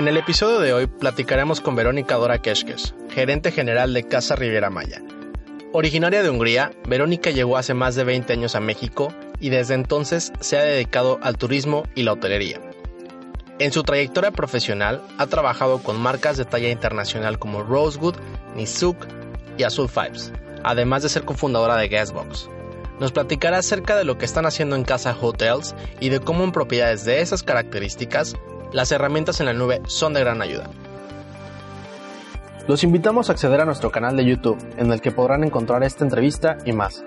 En el episodio de hoy platicaremos con Verónica Dora Keshkes, gerente general de Casa Riviera Maya. Originaria de Hungría, Verónica llegó hace más de 20 años a México y desde entonces se ha dedicado al turismo y la hotelería. En su trayectoria profesional ha trabajado con marcas de talla internacional como Rosewood, Nizuk y Azul Fives, además de ser cofundadora de Guestbox. Nos platicará acerca de lo que están haciendo en Casa Hotels y de cómo en propiedades de esas características las herramientas en la nube son de gran ayuda. Los invitamos a acceder a nuestro canal de YouTube, en el que podrán encontrar esta entrevista y más.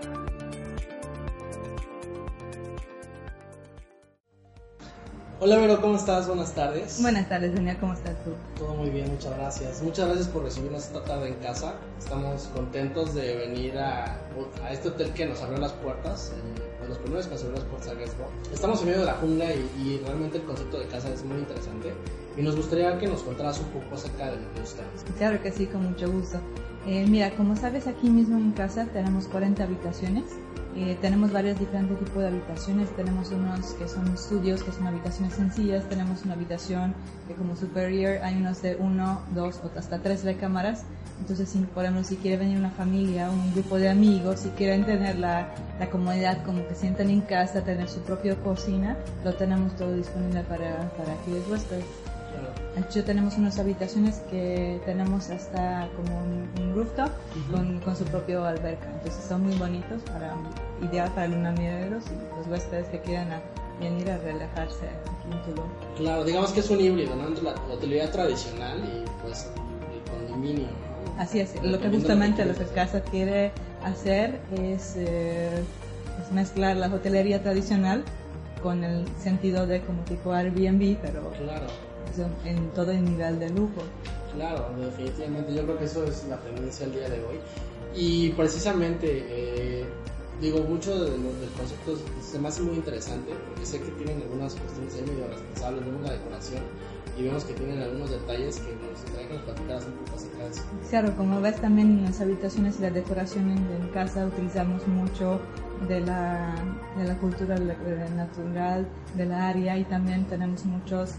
Hola Vero, ¿cómo estás? Buenas tardes. Buenas tardes, Daniel, ¿cómo estás tú? Todo muy bien, muchas gracias. Muchas gracias por recibirnos esta tarde en casa. Estamos contentos de venir a, a este hotel que nos abrió las puertas, los primeros que nos abrió las puertas a Guestbox. Estamos en medio de la jungla y, y, realmente el concepto de casa es muy interesante. Y nos gustaría que nos contaras un poco acerca de lo que ustedes. Claro que sí, con mucho gusto. Eh, mira, como sabes, aquí mismo en casa tenemos 40 habitaciones. Eh, tenemos varios diferentes tipos de habitaciones. Tenemos unos que son estudios, que son habitaciones sencillas. Tenemos una habitación que como superior hay unos de uno, dos o hasta tres recámaras. Entonces, si, por ejemplo, si quiere venir una familia, un grupo de amigos, si quieren tener la, la comodidad como que sientan en casa, tener su propia cocina, lo tenemos todo disponible para, para aquellos huéspedes. Hecho, tenemos unas habitaciones que tenemos hasta como un, un rooftop con, con, su propio alberca. Entonces son muy bonitos, para ideal para lunamineros y los huéspedes que quieran a, venir a relajarse aquí en Tulum. Claro, digamos que es un híbrido, ¿no? Entre la hotelería tradicional y pues el condominio, ¿no? Así es, lo que justamente lo que Casa quiere hacer es, eh, es mezclar la hotelería tradicional con el sentido de como tipo Airbnb, pero claro en todo el nivel de lujo. Claro, definitivamente. Yo creo que eso es la tendencia al día de hoy. Y precisamente, eh, digo, mucho de los del concepto se me hace muy interesante porque sé que tienen algunas cuestiones ahí medio responsables, vemos la decoración y vemos que tienen algunos detalles que nos gustaría que nos platicaras un poco. Claro, como ves también en las habitaciones y la decoración en, casa utilizamos mucho de la, de la cultura natural de la área y también tenemos muchos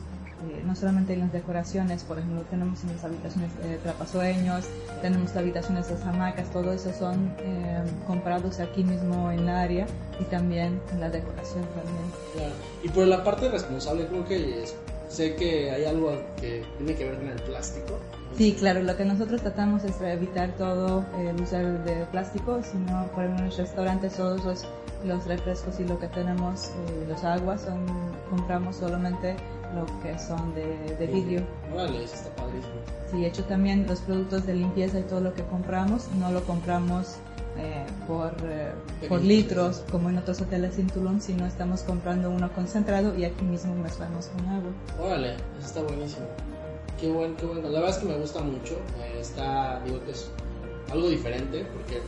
no solamente en las decoraciones, por ejemplo, tenemos en las habitaciones eh, trapasueños, tenemos habitaciones de hamacas, todo eso son eh, comprados aquí mismo en la área y también en la decoración también. Claro. Y por la parte responsable, creo que sé que hay algo que tiene que ver con el plástico. Sí, claro, lo que nosotros tratamos es evitar todo el uso de plástico, sino por ejemplo en los restaurantes todos los, los refrescos y lo que tenemos, eh, los aguas, son, compramos solamente lo que son de, de vidrio. Vale, eso está padrísimo. Sí, hecho también los productos de limpieza y todo lo que compramos, no lo compramos eh, por, eh, por litros como en otros hoteles en Tulum, sino estamos comprando uno concentrado y aquí mismo mezclamos con agua. Órale, eso está buenísimo. Qué bueno, qué bueno. La verdad es que me gusta mucho. Eh, está, digo que es algo diferente porque,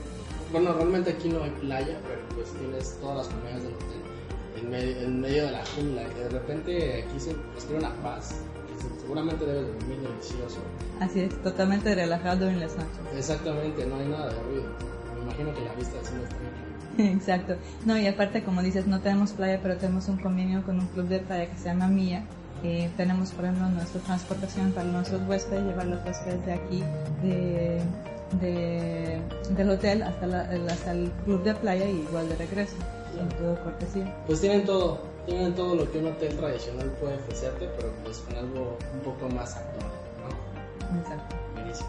bueno, realmente aquí no hay playa, pero pues tienes todas las comidas del hotel en medio, en medio de la jungla, que de repente aquí se respira una paz, seguramente debe de dormir delicioso. Así es, totalmente relajado en las noches. Exactamente, no hay nada de ruido. Me imagino que la vista es está Exacto. No, y aparte, como dices, no tenemos playa, pero tenemos un convenio con un club de playa que se llama Mía. Eh, tenemos, por ejemplo, nuestra transportación para nuestros huéspedes, llevar los huéspedes de aquí, de, de, del hotel hasta, la, hasta el club de playa y igual de regreso en todo cortesía. Pues tienen todo, tienen todo lo que un hotel tradicional puede ofrecerte, pero pues con algo un poco más actual, ¿no? Exacto. Buenísimo.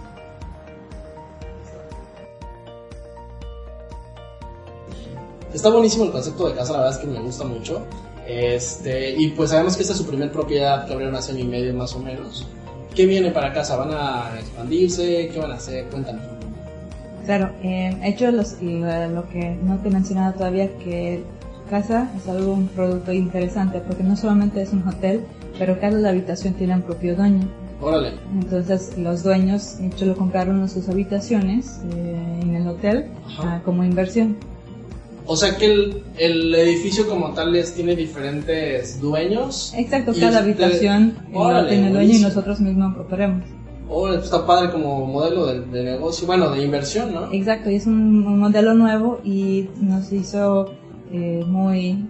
Está buenísimo el concepto de casa, la verdad es que me gusta mucho. Este, y pues sabemos que esta es su primer propiedad que abrieron hace año y medio más o menos. ¿Qué viene para casa? ¿Van a expandirse? ¿Qué van a hacer? Cuéntanos. Claro, eh, hecho los, lo, lo, que no te he mencionado todavía, que casa es algo, un producto interesante, porque no solamente es un hotel, pero cada habitación tiene un propio dueño. Órale. Entonces los dueños, de hecho, lo compraron en sus habitaciones eh, en el hotel ah, como inversión. O sea que el, el edificio como tal es, tiene diferentes dueños. Exacto, cada habitación eh, tiene dueño y nosotros mismos operamos. Oh, está padre como modelo de, de negocio, bueno, de inversión, ¿no? Exacto, es un, modelo nuevo y nos hizo eh, muy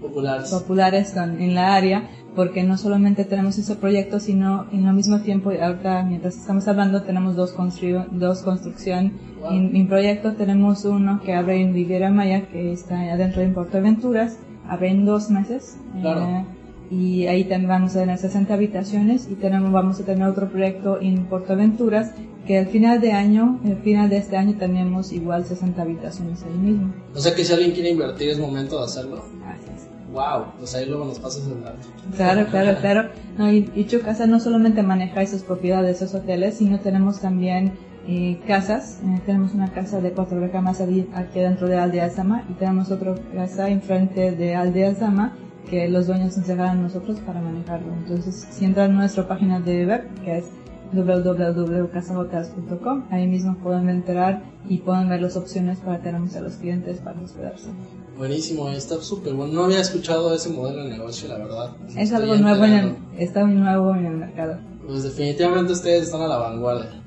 Popular. populares con- en la área porque no solamente tenemos ese proyecto, sino en lo mismo tiempo, ahorita mientras estamos hablando, tenemos dos, constru dos construcción Wow. en, en proyecto. Tenemos uno que abre en Riviera Maya, que está adentro de Puerto Aventuras, abre en dos meses. Claro. eh, y ahí también vamos a tener 60 habitaciones y tenemos, vamos a tener otro proyecto en Puerto Aventuras que al final de año, al final de este año tenemos igual 60 habitaciones ahí mismo. O sea que si alguien quiere invertir es momento de hacerlo. Es. Wow, pues ahí luego nos pasas el dato. Claro, claro, claro. No, y, y Chucasa no solamente maneja esas propiedades, esos hoteles, sino tenemos también eh, casas. Eh, tenemos una casa de cuatro aquí aquí dentro de Aldea Sama y tenemos otra casa enfrente de Aldea Sama que los dueños nos dejaron a nosotros para manejarlo. Entonces, si entran a nuestra página de web, que es www.casahotels.com, ahí mismo pueden entrar y pueden ver las opciones para tener a los clientes para hospedarse. Buenísimo, está súper bueno. No había escuchado ese modelo de negocio, la verdad. Es algo nuevo en el, está nuevo en el mercado. Pues definitivamente ustedes están a la vanguardia.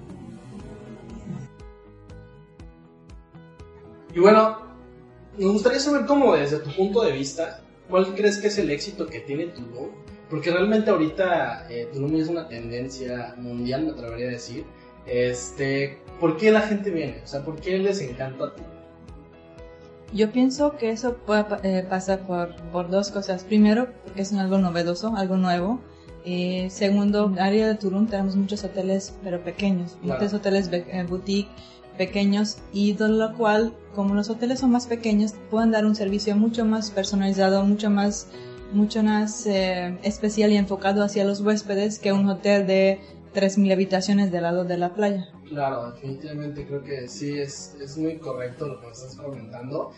Y bueno, me gustaría saber cómo desde tu punto de vista, ¿cuál crees que es el éxito que tiene Tulum? Porque realmente ahorita eh, Tulum es una tendencia mundial, me atrevería a decir. Este, ¿Por qué la gente viene? O sea, ¿por qué les encanta Tulum? Yo pienso que eso puede eh, pasar por, por dos cosas. Primero, porque es algo novedoso, algo nuevo. Eh, segundo, área de Tulum tenemos muchos hoteles, pero pequeños. Claro. Muchos hoteles eh, boutique pequeños y de lo cual, como los hoteles son más pequeños, pueden dar un servicio mucho más personalizado, mucho más, mucho más eh, especial y enfocado hacia los huéspedes que un hotel de 3.000 habitaciones del lado de la playa. Claro, definitivamente creo que sí, es, es muy correcto lo que me estás comentando.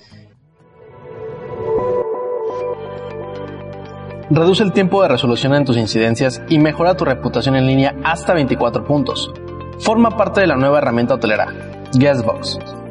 Reduce el tiempo de resolución en tus incidencias y mejora tu reputación en línea hasta 24 puntos. Forma parte de la nueva herramienta hotelera, Guestbox.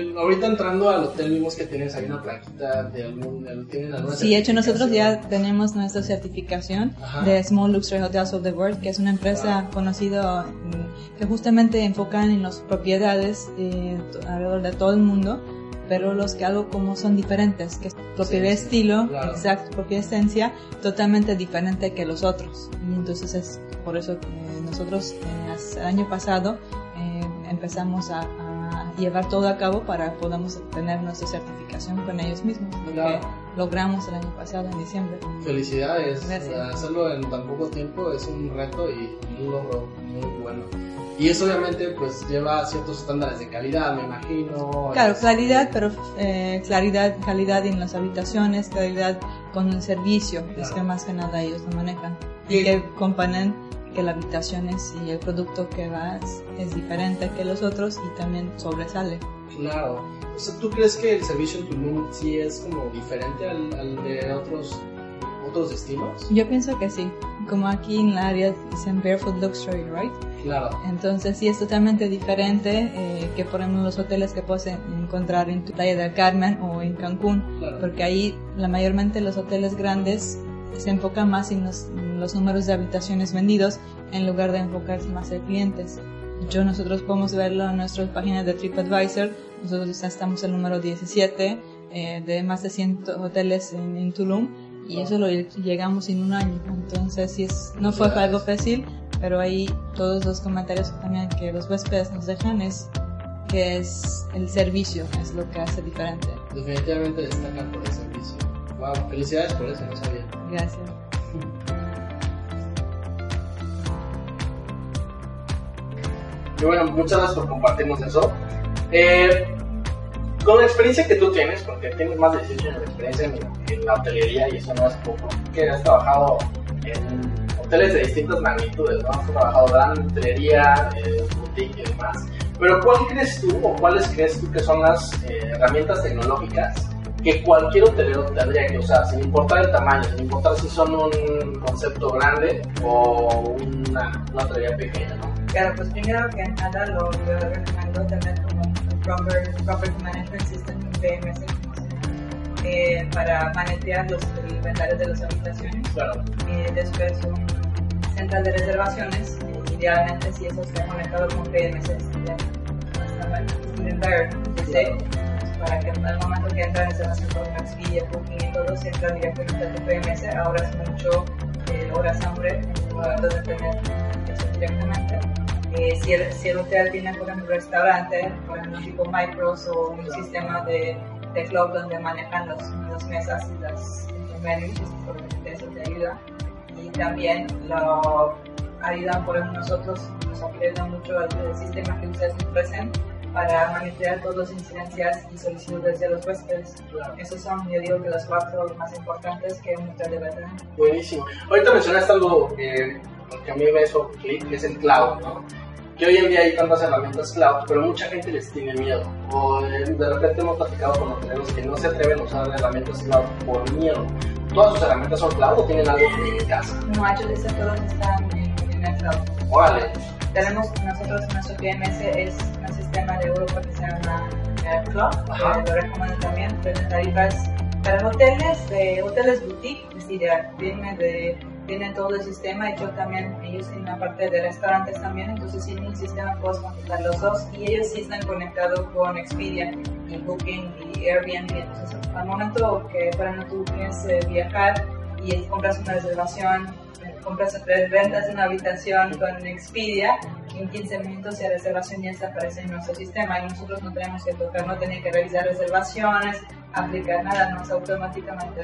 Eh, ahorita entrando al hotel vimos que tienes ahí una plaquita de algún, de- tienen alguna Sí, de hecho nosotros ya tenemos nuestra certificación Ajá. de Small Luxury Hotels of the World, que es una empresa conocida mm, que justamente enfocan en las propiedades eh, alrededor de todo el mundo, pero los que algo como son diferentes, que es de Esencia, estilo, claro. exacto, propia esencia, totalmente diferente que los otros. Y entonces es por eso que nosotros el año pasado eh, empezamos a llevar todo a cabo para podamos obtener nuestra certificación con ellos mismos, lo Claro. que logramos el año pasado en diciembre. Felicidades, Gracias. hacerlo en tan poco tiempo es un reto y un logro muy bueno. Y eso obviamente pues lleva ciertos estándares de calidad, me imagino. Claro, claridad, pero eh, claridad, calidad en las habitaciones, calidad con el servicio, es Claro. que más que nada ellos lo manejan. Y- Y que componen que la habitación es y el producto que va es, diferente que los otros y también sobresale. Claro. O sea, ¿tú crees que el servicio en Tulum sí es como diferente al, al de otros, otros destinos? Yo pienso que sí, como aquí en la área dicen Barefoot Luxury, right? Claro. Entonces sí es totalmente diferente eh, que por ejemplo los hoteles que puedes en- encontrar en tu Playa del Carmen o en Cancún, Claro. porque ahí la mayormente los hoteles grandes se enfocan más en los, en los números de habitaciones vendidos en lugar de enfocarse más en clientes. Yo nosotros podemos verlo en nuestras páginas de TripAdvisor, nosotros ya estamos en el número 17 eh, de más de 100 hoteles en, en Tulum y eso lo llegamos en un año. Entonces sí es, no fue algo fácil, pero ahí todos los comentarios también que los huéspedes nos dejan es que es el servicio, es lo que hace diferente. Definitivamente destacan por servicio. Wow, felicidades por eso, no sabía. Gracias. Y bueno, muchas gracias por compartirnos eso. Eh, con la experiencia que tú tienes, porque tienes más de 18 años de experiencia en, la hotelería y eso no es poco, que has trabajado en hoteles de distintas magnitudes, ¿no? Has trabajado en hotelería, eh, boutique y demás. Pero ¿cuál crees tú o cuáles crees tú que son las eh, herramientas tecnológicas que cualquier hotelero tendría que usar, sin importar el tamaño, sin importar si son un concepto grande o una, una hotelería pequeña, ¿no? Claro, pues primero que nada lo, lo recomiendo tener como un proper, proper management system, un PMS, eh, para manejar los inventarios de las habitaciones. Claro. Eh, después un central de reservaciones, idealmente si eso está conectado con PMS, ya environment, para que en el momento que entran se hacen con Expedia, Booking y todo, se entra directamente a tu PMS, ahora es mucho eh, horas hambre, en de tener eso directamente. Eh, si, el, si, el, hotel tiene, por ejemplo, un restaurante, por ejemplo, tipo Micros o un sistema de, de cloud donde manejan los, las mesas y los menús, probablemente eso te ayuda. Y también lo ayudan, por ejemplo, nosotros nos ayuda mucho el, sistema que ustedes ofrecen para monitorear todas las incidencias y solicitudes de los huéspedes. Esos son, yo digo, que los cuatro más importantes que un hotel debe tener. Buenísimo. Ahorita mencionaste algo que, que a mí me hizo clic, que es el cloud, ¿no? Que hoy en día hay tantas herramientas cloud, pero mucha gente les tiene miedo. O eh, de repente hemos platicado con hoteleros que no se atreven a usar herramientas cloud por miedo. ¿Todas sus herramientas son cloud o tienen algo en casa? No, HDC todas están en el cloud. Órale. Tenemos nosotros nuestro PMS es un sistema de Europa que se llama eh, Club, que lo recomiendo también, tiene tarifas para hoteles, de hoteles boutique, es ideal, viene de todo el sistema hecho también ellos tienen una parte de restaurantes también entonces en un sistema puedes conectar los dos y ellos sí están conectados con Expedia y Booking y Airbnb entonces al momento que para no tú que viajar y compras una reservación compras tres rentas una habitación con Expedia, en 15 minutos la reservación ya aparece en nuestro sistema y nosotros no tenemos que tocar, no tener que realizar reservaciones, aplicar nada, no es automáticamente.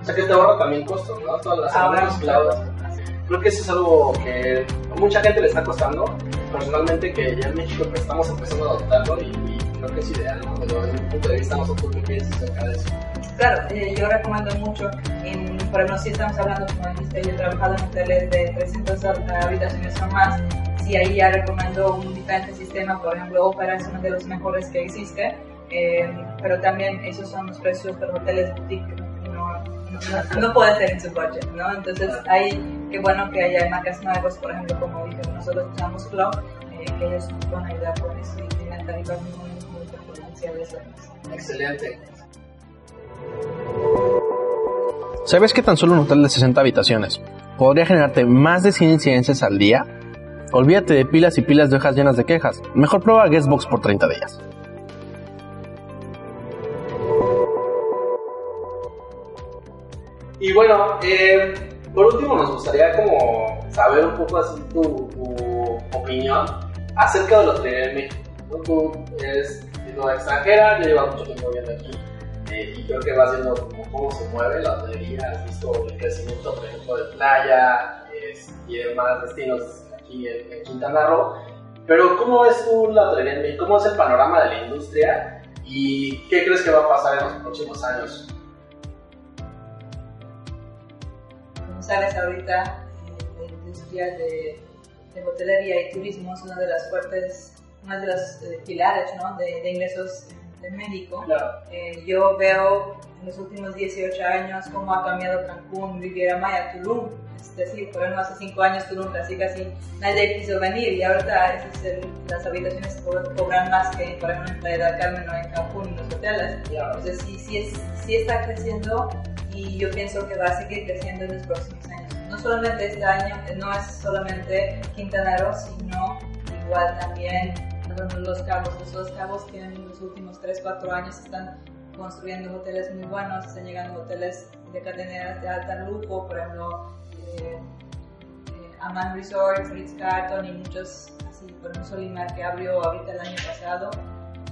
O sea que te ahorra también costos, ¿no? Todas las Ahora, cloud. Creo que eso es algo que a mucha gente le está costando. Personalmente, que ya en México pues, estamos empezando a adoptarlo y, creo que es ideal, ¿no? Pero desde mi punto de vista, nosotros, ¿qué piensas acerca de eso? Claro, eh, yo recomiendo mucho, en, por ejemplo, si estamos hablando, como dijiste, yo he trabajado en hoteles de 300 habitaciones o más, si ahí ya recomiendo un diferente sistema, por ejemplo, Opera es uno de los mejores que existe, eh, pero también esos son los precios de los hoteles boutique, no, no, no, puede ser en su budget, ¿no? Entonces, hay, qué bueno que haya marcas nuevas, por ejemplo, como dije, nosotros usamos Cloud, eh, que ellos nos pueden ayudar con eso y tienen tarifas muy, muy perjudiciales. Excelente. ¿Sabes que tan solo un hotel de 60 habitaciones podría generarte más de 100 incidencias al día? Olvídate de pilas y pilas de hojas llenas de quejas. Mejor prueba Guestbox por 30 días. Y bueno, eh, por último nos gustaría como saber un poco así tu, opinión acerca de los hotelería en México. Tú eres extranjera, yo llevo mucho tiempo viviendo aquí eh, y creo que vas viendo cómo se mueve la hotelería, has visto el crecimiento, por ejemplo, de playa y demás destinos aquí en, Quintana Roo. Pero, ¿cómo ves tú la hotelería en México? ¿Cómo es el panorama de la industria? ¿Y qué crees que va a pasar en los próximos años? Como sabes, ahorita eh, la industria de, de, hotelería y turismo es una de las fuertes, una de los eh, pilares ¿no? de, de ingresos de México. Eh, yo veo en los últimos 18 años cómo ha cambiado Cancún, Riviera Maya, Tulum. Es decir, por ejemplo, hace 5 años Tulum casi casi nadie quiso venir y ahorita las habitaciones cobran más que, por ejemplo, en Playa del Carmen o en Cancún, en los hoteles. Entonces, sí, sí, es, sí está creciendo y yo pienso que va a seguir creciendo en los próximos años. No solamente este año, no es solamente Quintana Roo, sino igual también los cabos. Los dos cabos que en los últimos 3, 4 años están construyendo hoteles muy buenos, están llegando hoteles de cadenas de alta lujo, por ejemplo, eh, eh, Aman Resorts, Ritz Carlton y muchos así, por ejemplo Solimar que abrió ahorita el año pasado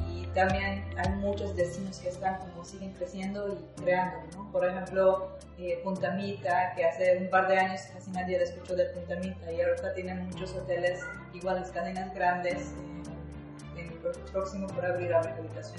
y también hay muchos destinos que están como siguen creciendo y creando, ¿no? Por ejemplo, eh, Punta Mita, que hace un par de años casi nadie escuchó de Punta Mita y ahora tienen muchos hoteles, igual las cadenas grandes, eh, próximo por abrir hoteles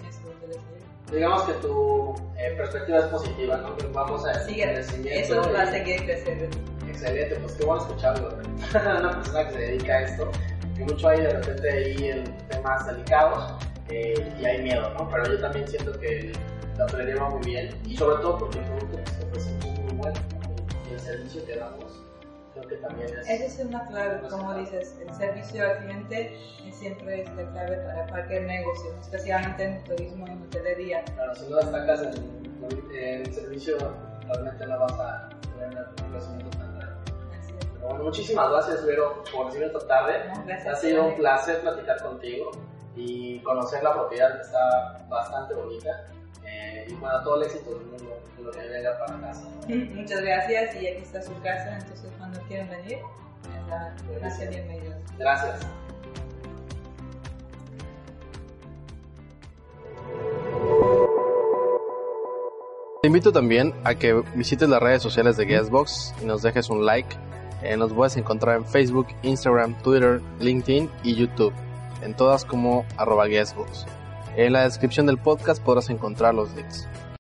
de digamos que tu eh, perspectiva es positiva, ¿no? Que vamos a sí, eso va a seguir creciendo. Excelente, pues qué bueno escucharlo. Una persona que se dedica a esto, que mucho hay de repente ahí en temas delicados eh, y hay miedo, ¿no? Pero yo también siento que la va muy bien y sobre todo porque el producto que ofrecemos es muy bueno y el servicio que damos creo que también es... Esa es una clave, como dices, el servicio al cliente siempre es la clave para cualquier negocio, especialmente en turismo y en hotelería. Claro, si no destacas en, el servicio, realmente no vas a tener un crecimiento tan grande. bueno, muchísimas gracias, Vero, por recibirme esta tarde. ha sido un placer platicar contigo y conocer la propiedad que está bastante bonita. Eh, y bueno, todo el éxito del mundo lo que venga para casa. Muchas gracias y aquí está su casa, entonces cuando quieran venir, gracias, bienvenidos. Gracias. Te invito también a que visites las redes sociales de Guestbox y nos dejes un like. Eh, nos puedes encontrar en Facebook, Instagram, Twitter, LinkedIn y YouTube en todas como arroba guestbox. En la descripción del podcast podrás encontrar los links.